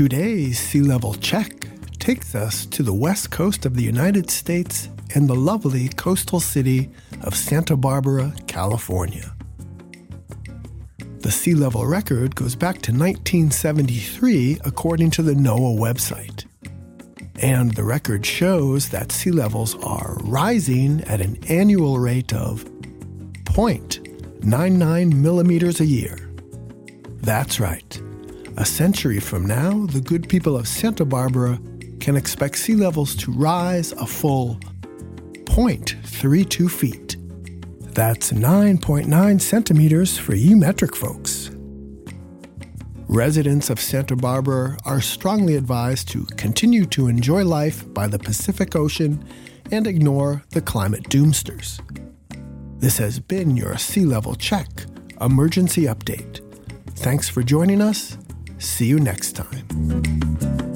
Today's sea level check takes us to the west coast of the United States and the lovely coastal city of Santa Barbara, California. The sea level record goes back to 1973, according to the NOAA website. And the record shows that sea levels are rising at an annual rate of 0.99 millimeters a year. That's right. A century from now, the good people of Santa Barbara can expect sea levels to rise a full 0.32 feet. That's 9.9 centimeters for you metric folks. Residents of Santa Barbara are strongly advised to continue to enjoy life by the Pacific Ocean and ignore the climate doomsters. This has been your Sea Level Check Emergency Update. Thanks for joining us. See you next time.